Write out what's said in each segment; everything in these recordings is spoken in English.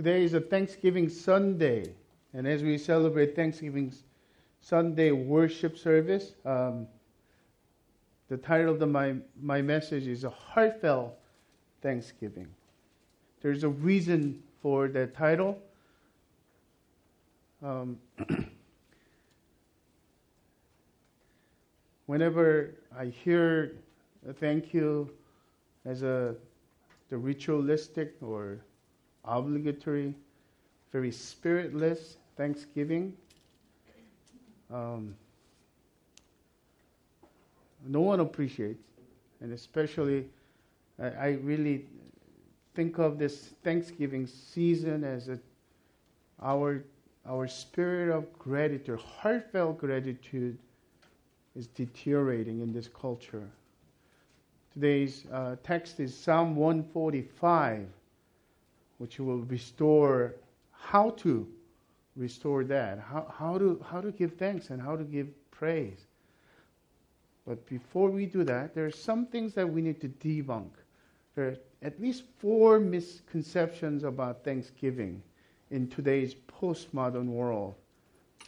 Today is a Thanksgiving Sunday, and as we celebrate Thanksgiving Sunday worship service, um, the title of the, my, my message is A Heartfelt Thanksgiving. There's a reason for that title. Um, whenever I hear a thank you as a the ritualistic or obligatory, very spiritless thanksgiving, um, no one appreciates, and especially I, I really think of this Thanksgiving season as a, our our spirit of gratitude, heartfelt gratitude, is deteriorating in this culture. Today's uh, text is Psalm 145, which will restore how to restore that, how, how, to, how to give thanks and how to give praise. But before we do that, there are some things that we need to debunk. There are at least four misconceptions about Thanksgiving in today's postmodern world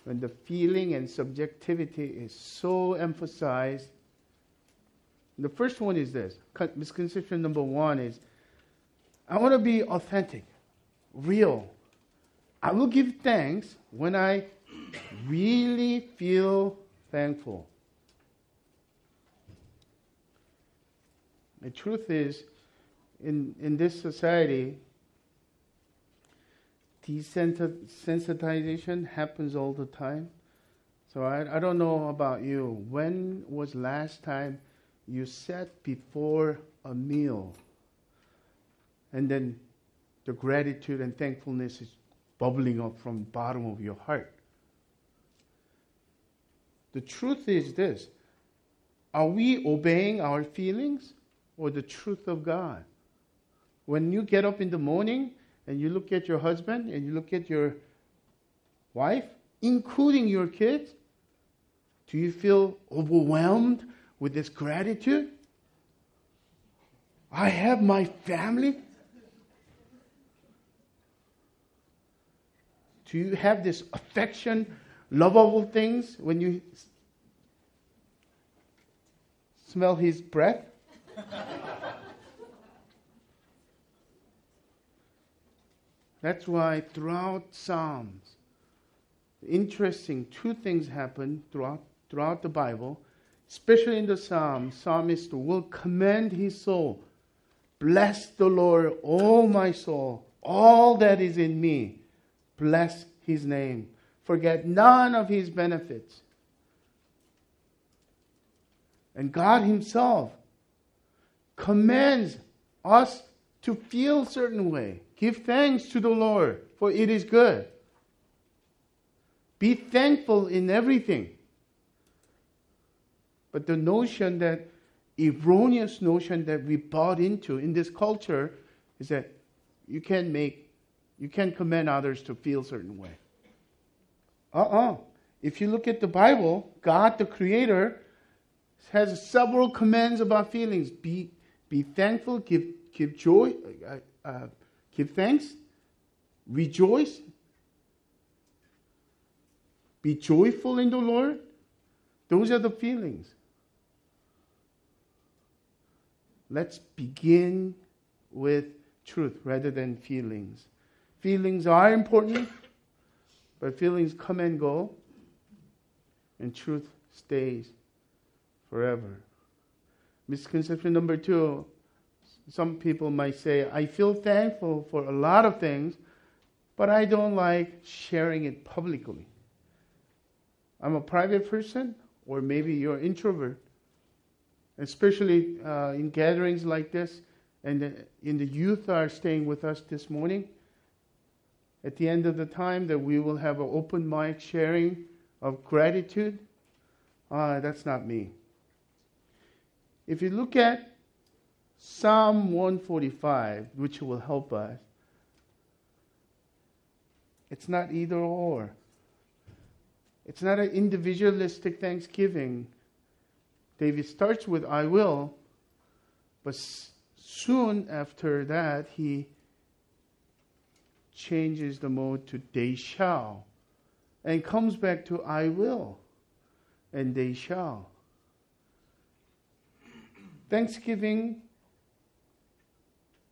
when the feeling and subjectivity is so emphasized. The first one is this misconception number one is I want to be authentic, real. I will give thanks when I really feel thankful. The truth is, in, in this society, desensitization happens all the time. So I, I don't know about you. When was last time you sat before a meal and then the gratitude and thankfulness is bubbling up from the bottom of your heart? The truth is this are we obeying our feelings or the truth of God? When you get up in the morning, and you look at your husband and you look at your wife, including your kids, do you feel overwhelmed with this gratitude? I have my family. Do you have this affection, lovable things when you smell his breath? That's why throughout Psalms, interesting two things happen throughout, throughout the Bible, especially in the Psalms. Psalmist will commend his soul. Bless the Lord, O my soul, all that is in me. Bless his name. Forget none of his benefits. And God himself commands us to feel certain way. Give thanks to the Lord, for it is good. Be thankful in everything. But the notion that, erroneous notion that we bought into in this culture is that you can't make, you can't command others to feel a certain way. Uh-uh. If you look at the Bible, God the Creator has several commands about feelings. Be, be thankful, give, give joy, uh, uh, give thanks, rejoice, be joyful in the Lord. Those are the feelings. Let's begin with truth rather than feelings. Feelings are important, but feelings come and go, and truth stays forever. Misconception number two some people might say, I feel thankful for a lot of things, but I don't like sharing it publicly. I'm a private person, or maybe you're an introvert, especially uh, in gatherings like this, and the, in the youth are staying with us this morning. At the end of the time, that we will have an open mic sharing of gratitude. Uh, that's not me. If you look at Psalm 145, which will help us. It's not either or. It's not an individualistic thanksgiving. David starts with, I will, but soon after that, he changes the mode to they shall and comes back to I will and they shall. Thanksgiving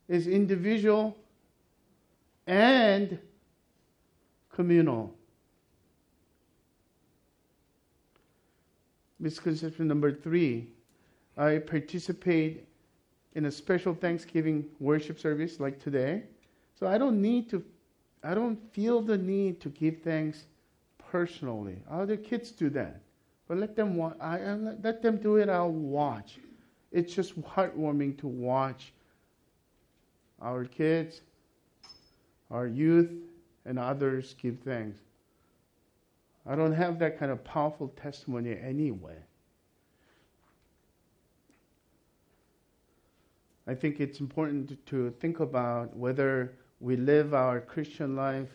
is individual and communal. Misconception number three I participate in a special Thanksgiving worship service like today. So I don't need to, I don't feel the need to give thanks personally. Other kids do that. But let them, I, I let them do it, I'll watch. It's just heartwarming to watch our kids, our youth, and others give thanks. I don't have that kind of powerful testimony anyway. I think it's important to think about whether we live our Christian life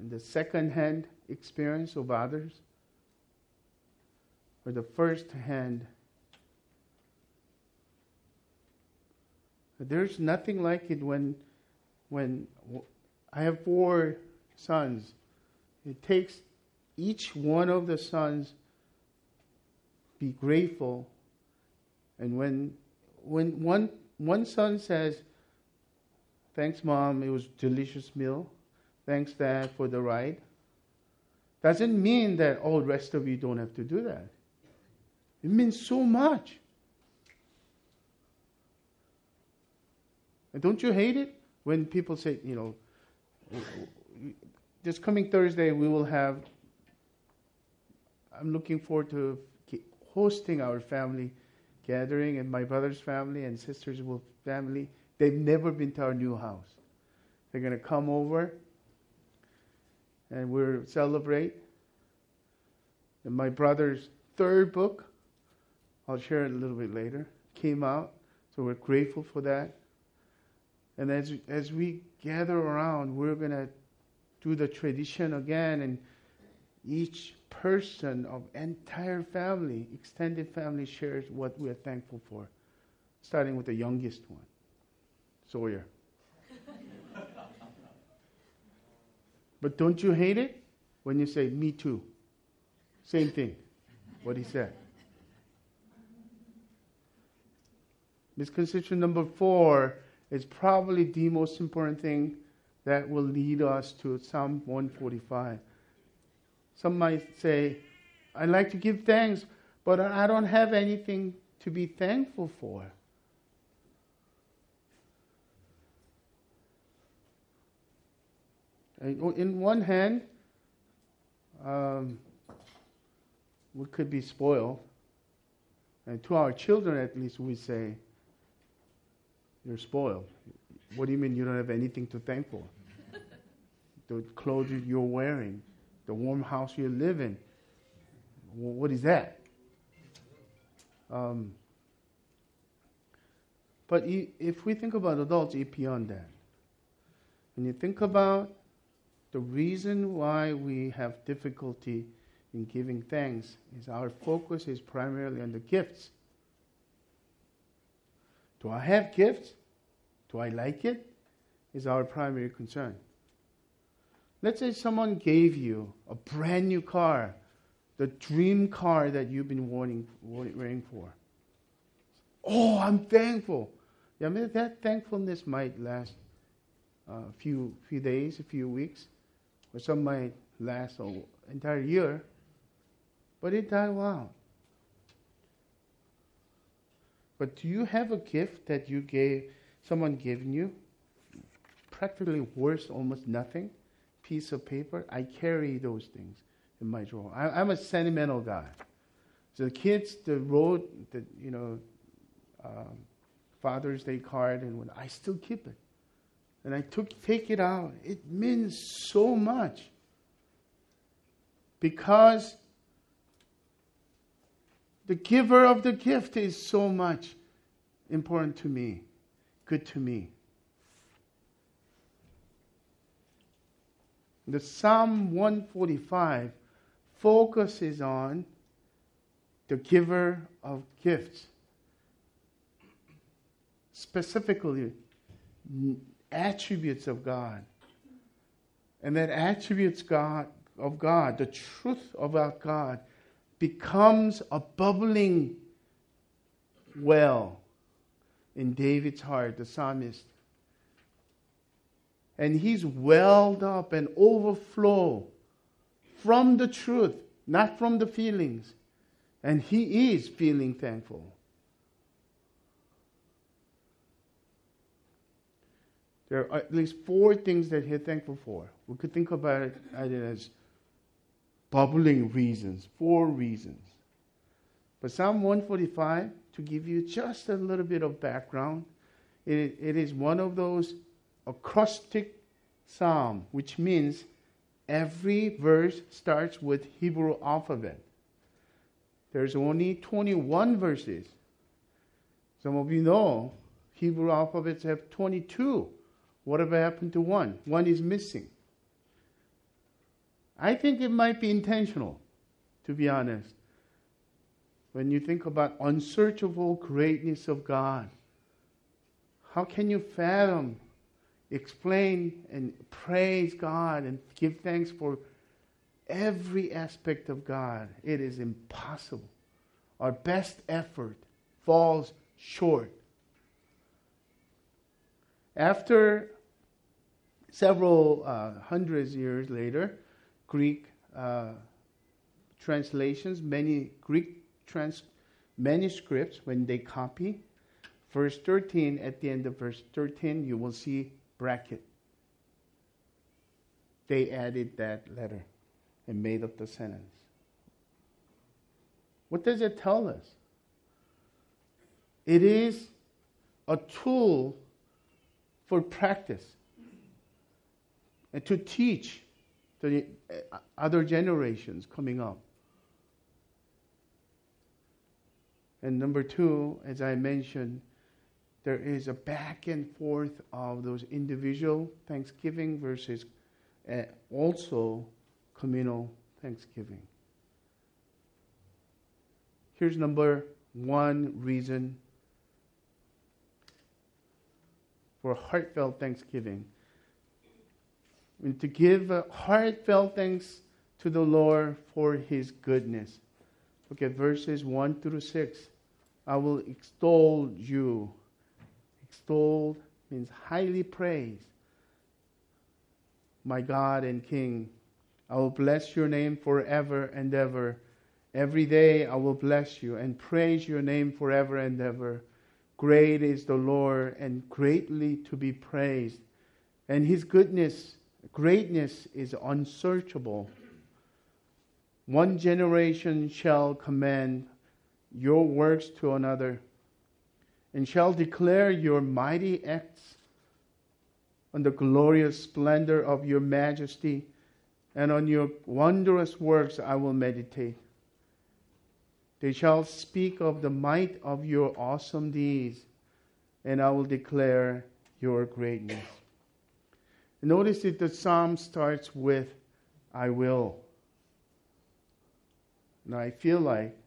in the second hand experience of others or the first hand. There's nothing like it when, when I have four sons. It takes each one of the sons be grateful, and when when one one son says, "Thanks, mom, it was delicious meal. Thanks, dad, for the ride," doesn't mean that all the rest of you don't have to do that. It means so much. And don't you hate it when people say, you know, this coming Thursday we will have. I'm looking forward to hosting our family gathering and my brother's family and sisters' family. They've never been to our new house. They're going to come over and we'll celebrate. And my brother's third book, I'll share it a little bit later, came out. So we're grateful for that. And as, as we gather around, we're going to do the tradition again and each person of entire family, extended family shares what we are thankful for, starting with the youngest one, Sawyer. but don't you hate it when you say, me too? Same thing, what he said. Misconception number four is probably the most important thing that will lead us to Psalm 145. Some might say, I like to give thanks, but I don't have anything to be thankful for. In one hand, um, we could be spoiled. And to our children, at least, we say, You're spoiled. What do you mean you don't have anything to thank for? the clothes you're wearing, the warm house you live in. What is that? Um, but if we think about adults, it's beyond that. When you think about the reason why we have difficulty in giving thanks is our focus is primarily on the gifts. Do I have gifts? Do I like it? Is our primary concern. Let's say someone gave you a brand new car, the dream car that you've been wanting, waiting for. Oh, I'm thankful. Yeah, I mean, that thankfulness might last a few, few days, a few weeks, or some might last an entire year, but it died out. But do you have a gift that you gave, someone given you, practically worth almost nothing? piece of paper, I carry those things in my drawer. I, am a sentimental guy. So the kids, the road, the you know, um, Father's Day card, and when I still keep it, and I took take it out. It means so much because the giver of the gift is so much important to me, good to me. The Psalm 145 focuses on the giver of gifts. Specifically, attributes of God. And that attributes God of God, the truth about God, becomes a bubbling well in David's heart, the psalmist. And he's welled up and overflow from the truth, not from the feelings. And he is feeling thankful. There are at least four things that he's thankful for. We could think about it as bubbling reasons, four reasons. But Psalm 145, to give you just a little bit of background, it, it is one of those acrostic psalm, which means every verse starts with Hebrew alphabet. There's only 21 verses. Some of you know Hebrew alphabets have 22. Whatever happened to one? One is missing. I think it might be intentional, to be honest. When you think about unsearchable greatness of God, how can you fathom, explain, and praise God and give thanks for every aspect of God? It is impossible. Our best effort falls short. After several uh, hundreds years later, Greek uh, translations, many Greek trans- manuscripts, when they copy, verse 13, at the end of verse 13, you will see bracket. They added that letter and made up the sentence. What does it tell us? It is a tool for practice and to teach the uh, other generations coming up. And number two, as I mentioned, there is a back and forth of those individual thanksgiving versus uh, also communal thanksgiving. Here's number one reason for heartfelt thanksgiving. And to give heartfelt thanks to the Lord for his goodness. Look at verses 1 through 6. I will extol you. Extolled means highly praised. My God and King, I will bless your name forever and ever. Every day I will bless you and praise your name forever and ever. Great is the Lord and greatly to be praised. And his goodness, greatness is unsearchable. One generation shall commend your works to another and shall declare your mighty acts on the glorious splendor of your majesty and on your wondrous works I will meditate. They shall speak of the might of your awesome deeds, and I will declare your greatness. Notice that the psalm starts with, I will. Now, I feel like,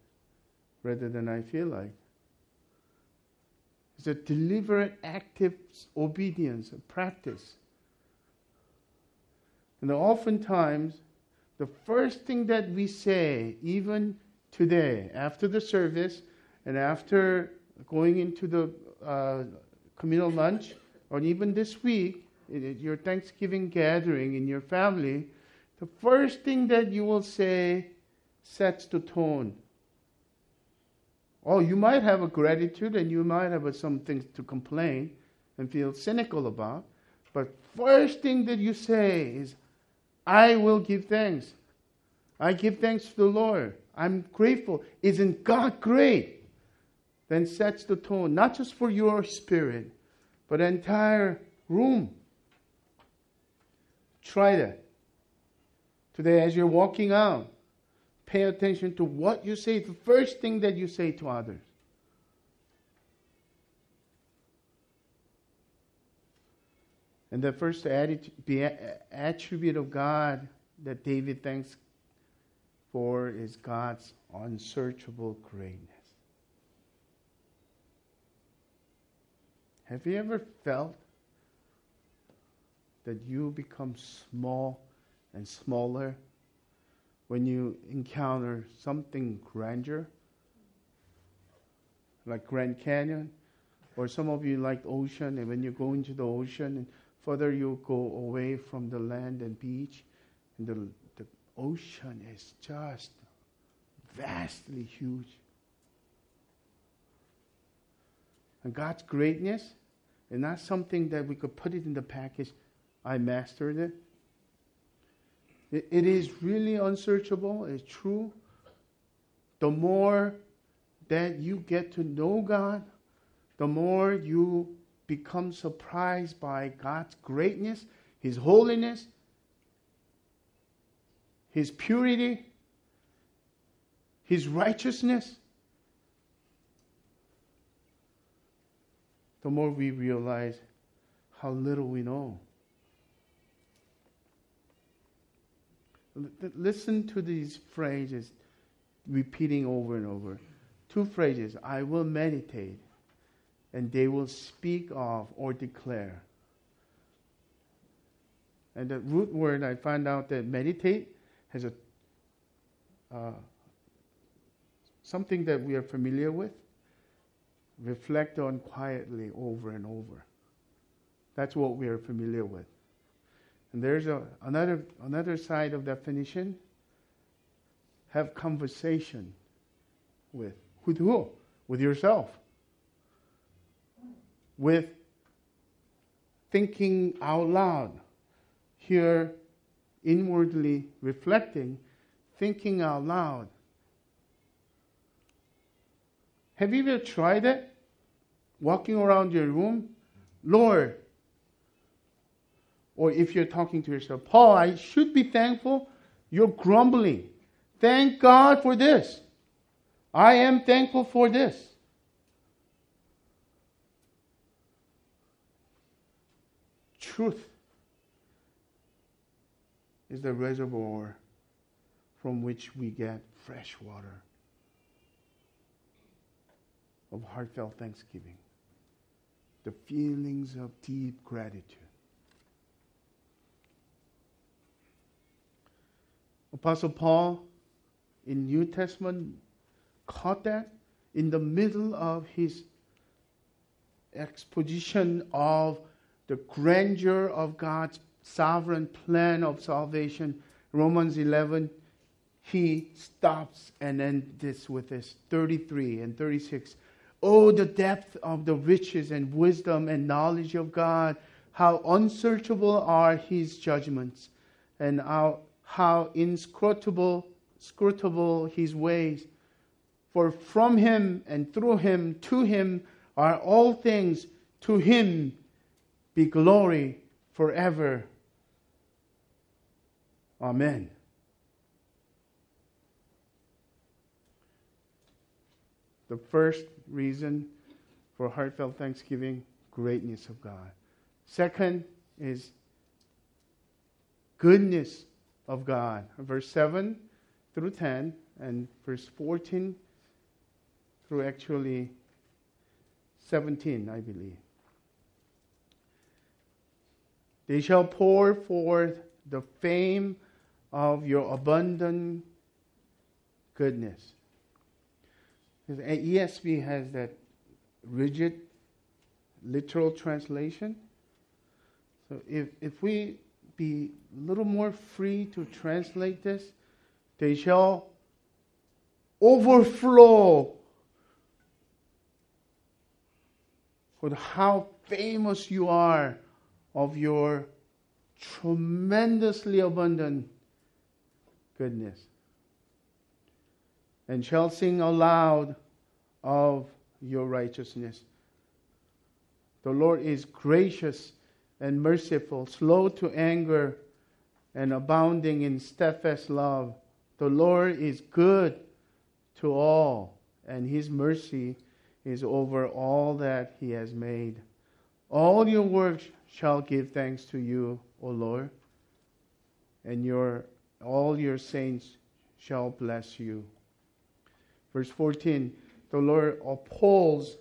rather than I feel like. It's a deliberate, active obedience, a practice. And oftentimes, the first thing that we say, even today, after the service, and after going into the uh, communal lunch, or even this week, your Thanksgiving gathering in your family, the first thing that you will say sets the tone. Oh, you might have a gratitude and you might have some things to complain and feel cynical about. But first thing that you say is, I will give thanks. I give thanks to the Lord. I'm grateful. Isn't God great? Then sets the tone, not just for your spirit, but entire room. Try that. Today, as you're walking out, pay attention to what you say, the first thing that you say to others. And the first attribute of God that David thanks for is God's unsearchable greatness. Have you ever felt that you become small and smaller when you encounter something grander, like Grand Canyon, or some of you like ocean, and when you go into the ocean, and further you go away from the land and beach, and the, the ocean is just vastly huge. And God's greatness is not something that we could put it in the package. I mastered it. It, it is really unsearchable. It's true. The more that you get to know God, the more you become surprised by God's greatness, His holiness, His purity, His righteousness. The more we realize how little we know. Listen to these phrases repeating over and over. Two phrases I will meditate, and they will speak of or declare. And the root word, I find out that meditate has a uh, something that we are familiar with. Reflect on quietly over and over. That's what we are familiar with. And there's a, another, another side of definition have conversation with. With who? With yourself. With thinking out loud. Here, inwardly reflecting, thinking out loud. Have you ever tried it? Walking around your room? Lord, or if you're talking to yourself, Paul, I should be thankful. You're grumbling. Thank God for this. I am thankful for this. Truth is the reservoir from which we get fresh water of heartfelt thanksgiving, the feelings of deep gratitude. Apostle Paul in New Testament caught that in the middle of his exposition of the grandeur of God's sovereign plan of salvation. Romans 11, he stops and ends this with this 33 and 36. Oh, the depth of the riches and wisdom and knowledge of God! How unsearchable are his judgments, and how how inscrutable, scrutable his ways. For from him and through him, to him are all things, to him be glory forever. Amen. The first reason for heartfelt thanksgiving, greatness of God. Second is goodness of God. Verse 7 through 10 and verse 14 through actually 17, I believe. They shall pour forth the fame of your abundant goodness. Because ESV has that rigid literal translation. So if, if we be a little more free to translate this. They shall overflow with how famous you are of your tremendously abundant goodness. And shall sing aloud of your righteousness. The Lord is gracious and merciful, slow to anger, and abounding in steadfast love. The Lord is good to all, and his mercy is over all that he has made. All your works shall give thanks to you, O Lord, and your all your saints shall bless you. Verse 14 The Lord upholds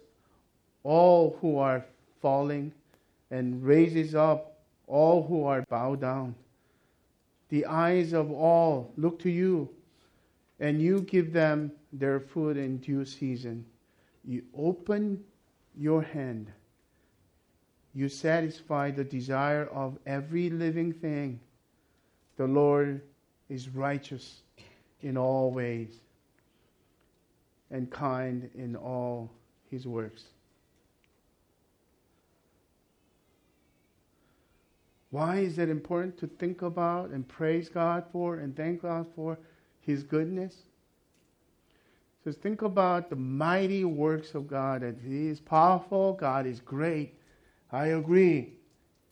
all who are falling and raises up all who are bowed down. The eyes of all look to you, and you give them their food in due season. You open your hand. You satisfy the desire of every living thing. The Lord is righteous in all ways and kind in all his works. Why is it important to think about and praise God for and thank God for his goodness? So think about the mighty works of God that he is powerful, God is great. I agree.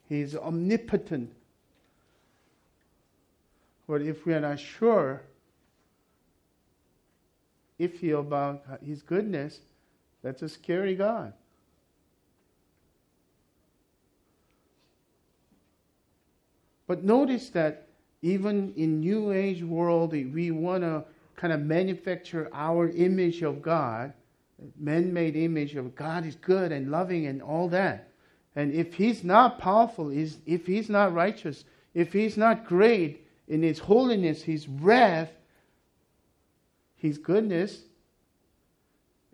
He is omnipotent. But if we are not sure iffy about his goodness, that's a scary God. But notice that even in New Age world, we want to kind of manufacture our image of God, man-made image of God is good and loving and all that. And if He's not powerful, if He's not righteous, if He's not great in His holiness, His wrath, His goodness,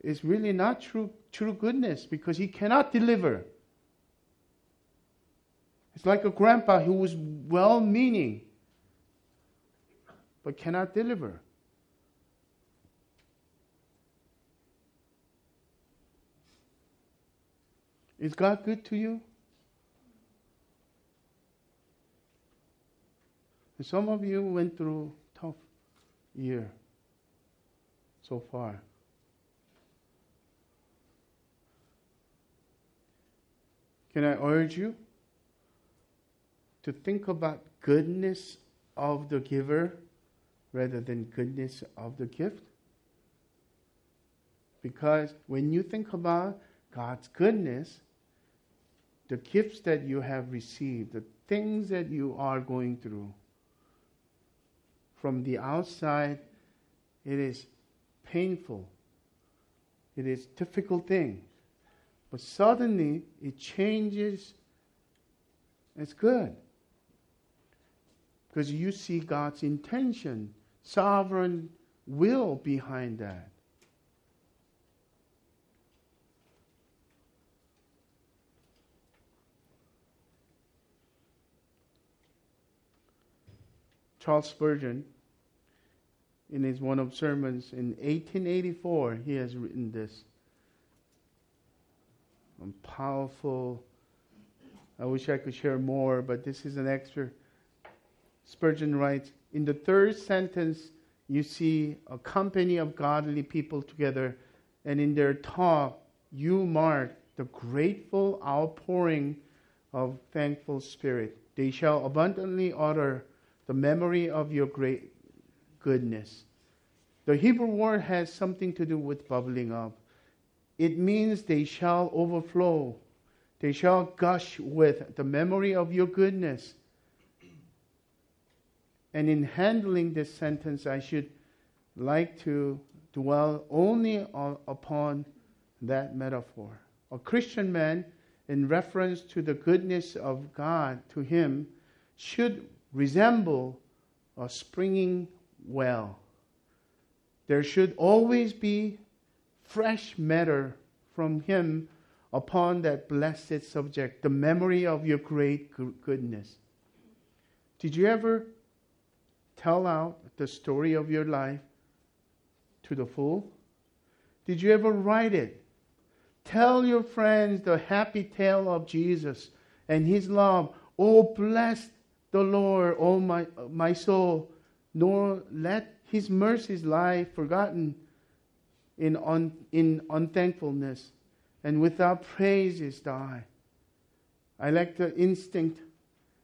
is really not true, true goodness because He cannot deliver. It's like a grandpa who was well meaning but cannot deliver. Is God good to you? And some of you went through tough year so far. Can I urge you to think about goodness of the giver rather than goodness of the gift? Because when you think about God's goodness, the gifts that you have received, the things that you are going through, from the outside, it is painful. It is difficult thing. But suddenly it changes. It's good. Because you see God's intention, sovereign will behind that. Charles Spurgeon, in his one of sermons in 1884, he has written this powerful. I wish I could share more, but this is an extra. Spurgeon writes In the third sentence, you see a company of godly people together, and in their talk, you mark the grateful outpouring of thankful spirit. They shall abundantly utter the memory of your great goodness. The Hebrew word has something to do with bubbling up. It means they shall overflow. They shall gush with the memory of your goodness. And in handling this sentence, I should like to dwell only on, upon that metaphor. A Christian man, in reference to the goodness of God to him, should resemble a springing well. There should always be fresh matter from Him upon that blessed subject, the memory of your great goodness. Did you ever tell out the story of your life to the full? Did you ever write it? Tell your friends the happy tale of Jesus and his love. Oh, bless the Lord, oh my, my soul, nor let his mercies lie forgotten in, un, in unthankfulness, and without praises die. I like the instinct,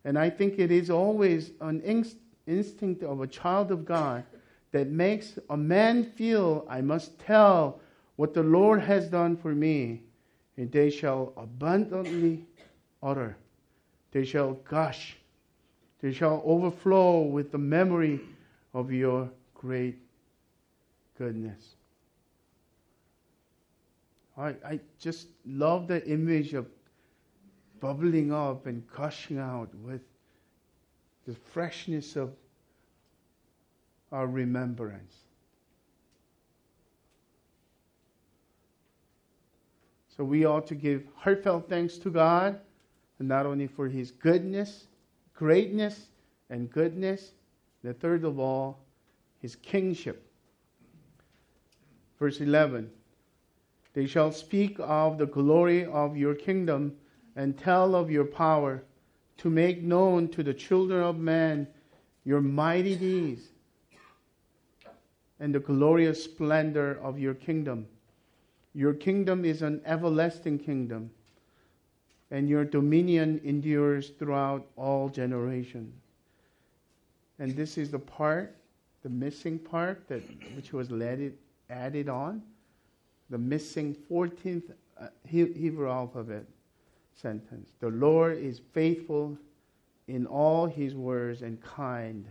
and I think it is always an inst- instinct of a child of God that makes a man feel, I must tell what the Lord has done for me, and they shall abundantly utter. They shall gush. They shall overflow with the memory of your great goodness. I, I just love the image of bubbling up and gushing out with the freshness of our remembrance. So we ought to give heartfelt thanks to God, and not only for His goodness, greatness, and goodness, the third of all, His kingship. Verse 11 They shall speak of the glory of your kingdom and tell of your power, to make known to the children of men your mighty deeds and the glorious splendor of your kingdom. Your kingdom is an everlasting kingdom, and your dominion endures throughout all generations. And this is the part, the missing part that which was added, added on, the missing 14th uh, Hebrew alphabet sentence. The Lord is faithful in all his words and kind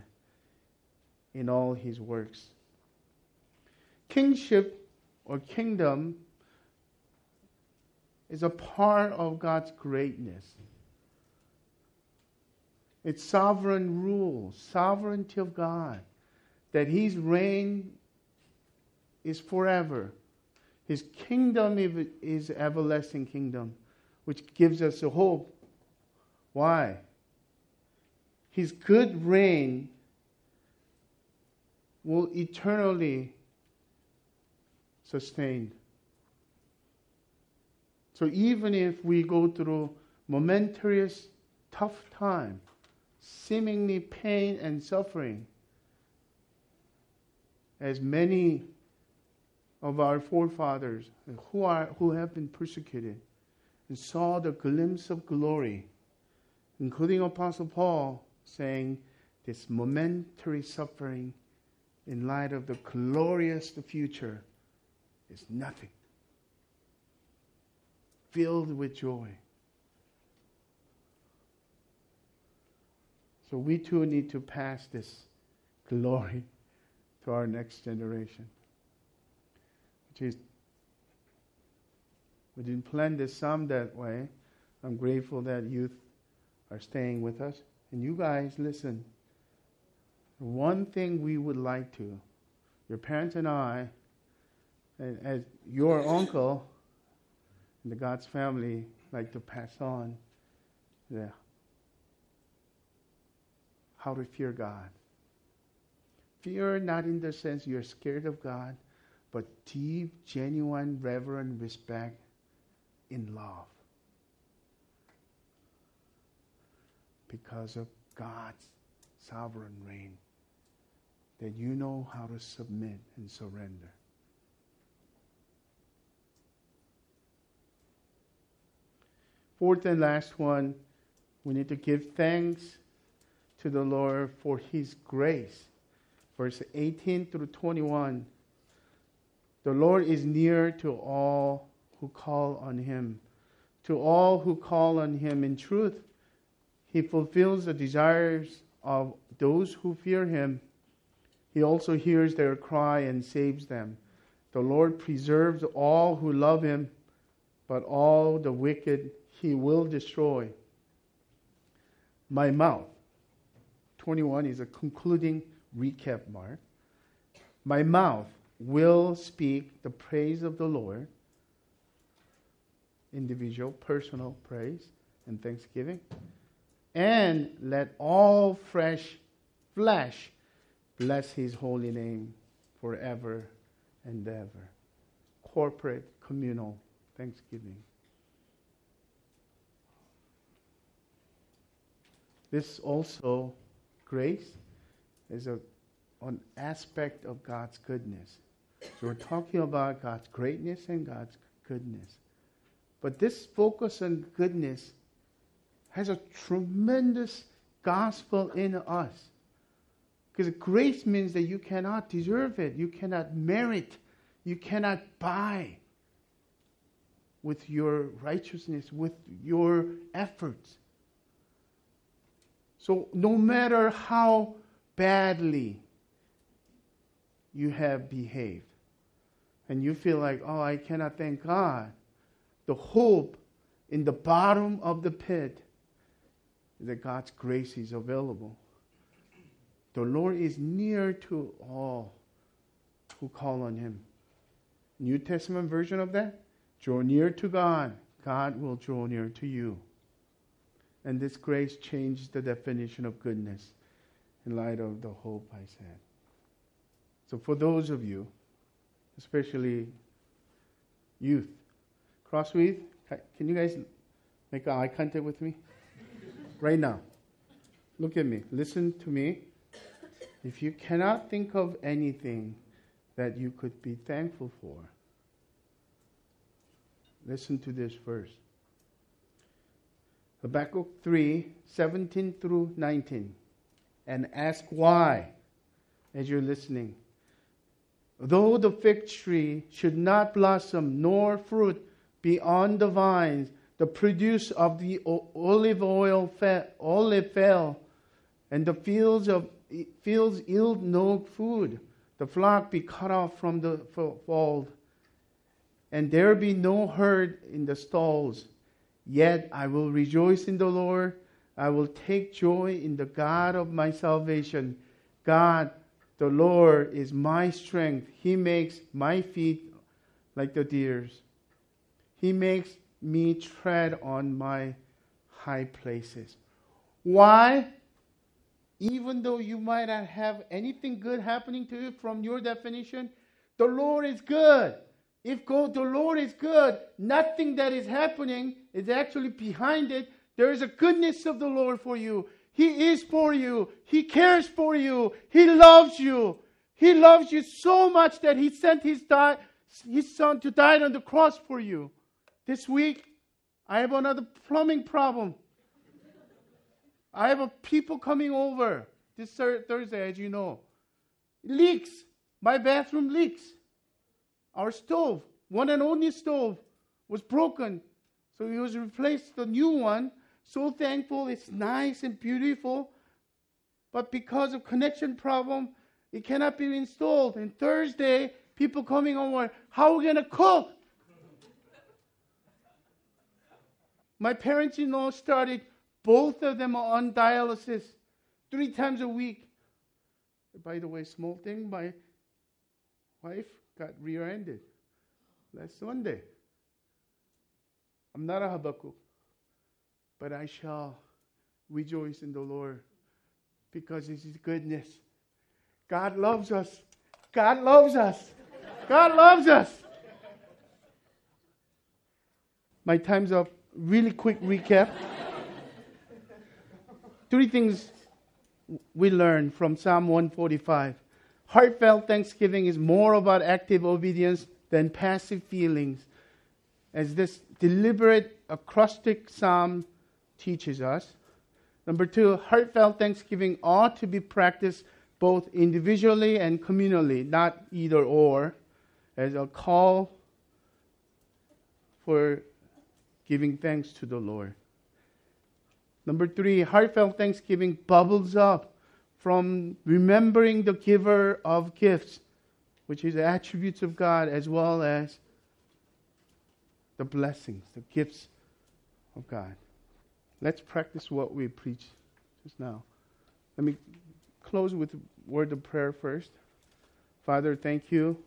in all his works. Kingship or kingdom is a part of God's greatness. It's sovereign rule, sovereignty of God, that His reign is forever. His kingdom is everlasting kingdom, which gives us a hope. Why? His good reign will eternally sustain. So even if we go through momentary tough time, seemingly pain and suffering, as many of our forefathers who are who have been persecuted and saw the glimpse of glory, including Apostle Paul saying this momentary suffering in light of the glorious future is nothing filled with joy. So we too need to pass this glory to our next generation. Which is, we didn't plan this some that way. I'm grateful that youth are staying with us. And you guys, listen. One thing we would like to, your parents and I, and as your uncle, the God's family like to pass on the how to fear God. Fear not in the sense you're scared of God, but deep, genuine, reverent respect in love. Because of God's sovereign reign, that you know how to submit and surrender. Fourth and last one, we need to give thanks to the Lord for His grace. Verse 18 through 21. The Lord is near to all who call on Him. To all who call on Him in truth, He fulfills the desires of those who fear Him. He also hears their cry and saves them. The Lord preserves all who love Him, but all the wicked he will destroy. My mouth, 21 is a concluding recap mark. My mouth will speak the praise of the Lord, individual, personal praise and thanksgiving. And let all fresh flesh bless his holy name forever and ever. Corporate, communal thanksgiving. This also, grace, is a, an aspect of God's goodness. So we're talking about God's greatness and God's goodness. But this focus on goodness has a tremendous gospel in us. Because grace means that you cannot deserve it, you cannot merit, you cannot buy with your righteousness, with your efforts. So, no matter how badly you have behaved, and you feel like, oh, I cannot thank God, the hope in the bottom of the pit, that God's grace is available. The Lord is near to all who call on Him. New Testament version of that? Draw near to God, God will draw near to you. And this grace changed the definition of goodness in light of the hope I said. So, for those of you, especially youth, Crossweed, can you guys make eye contact with me? right now. Look at me. Listen to me. If you cannot think of anything that you could be thankful for, listen to this verse. Habakkuk 3 17 through 19. And ask why as you're listening. Though the fig tree should not blossom, nor fruit be on the vines, the produce of the olive oil fa- olive fell, and the fields of fields yield no food. The flock be cut off from the fold, and there be no herd in the stalls. Yet I will rejoice in the Lord. I will take joy in the God of my salvation. God, the Lord, is my strength. He makes my feet like the deer's. He makes me tread on my high places. Why? Even though you might not have anything good happening to you from your definition, the Lord is good. If God, the Lord is good, nothing that is happening is actually behind it. There is a goodness of the Lord for you. He is for you. He cares for you. He loves you. He loves you so much that He sent His, di- his Son to die on the cross for you. This week, I have another plumbing problem. I have people coming over this Thursday, as you know. Leaks. My bathroom leaks. Our stove, one and only stove, was broken. So it was replaced the new one. So thankful. It's nice and beautiful. But because of connection problem, it cannot be installed. And Thursday, people coming over, how are we to cook? My parents in law started, both of them are on dialysis three times a week. By the way, small thing, my wife got rear ended last Sunday. I'm not a Habakkuk, but I shall rejoice in the Lord because it's His goodness. God loves us. God loves us. God loves us. My time's up really quick recap. Three things we learn from Psalm 145. Heartfelt thanksgiving is more about active obedience than passive feelings, as this deliberate acrostic psalm teaches us. Number two, heartfelt thanksgiving ought to be practiced both individually and communally, not either or, as a call for giving thanks to the Lord. Number three, heartfelt thanksgiving bubbles up from remembering the giver of gifts, which is the attributes of God, as well as the blessings, the gifts of God. Let's practice what we preach just now. Let me close with a word of prayer first. Father, thank you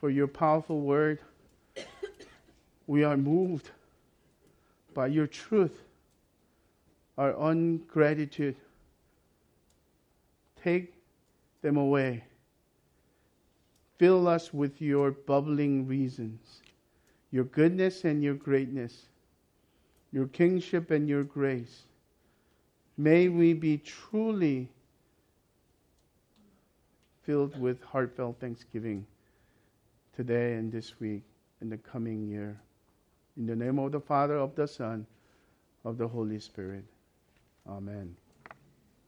for your powerful word we are moved by your truth, our ungratitude. Take them away. Fill us with your bubbling reasons, your goodness and your greatness, your kingship and your grace. May we be truly filled with heartfelt thanksgiving today and this week and the coming year. In the name of the Father, of the Son, of the Holy Spirit. Amen.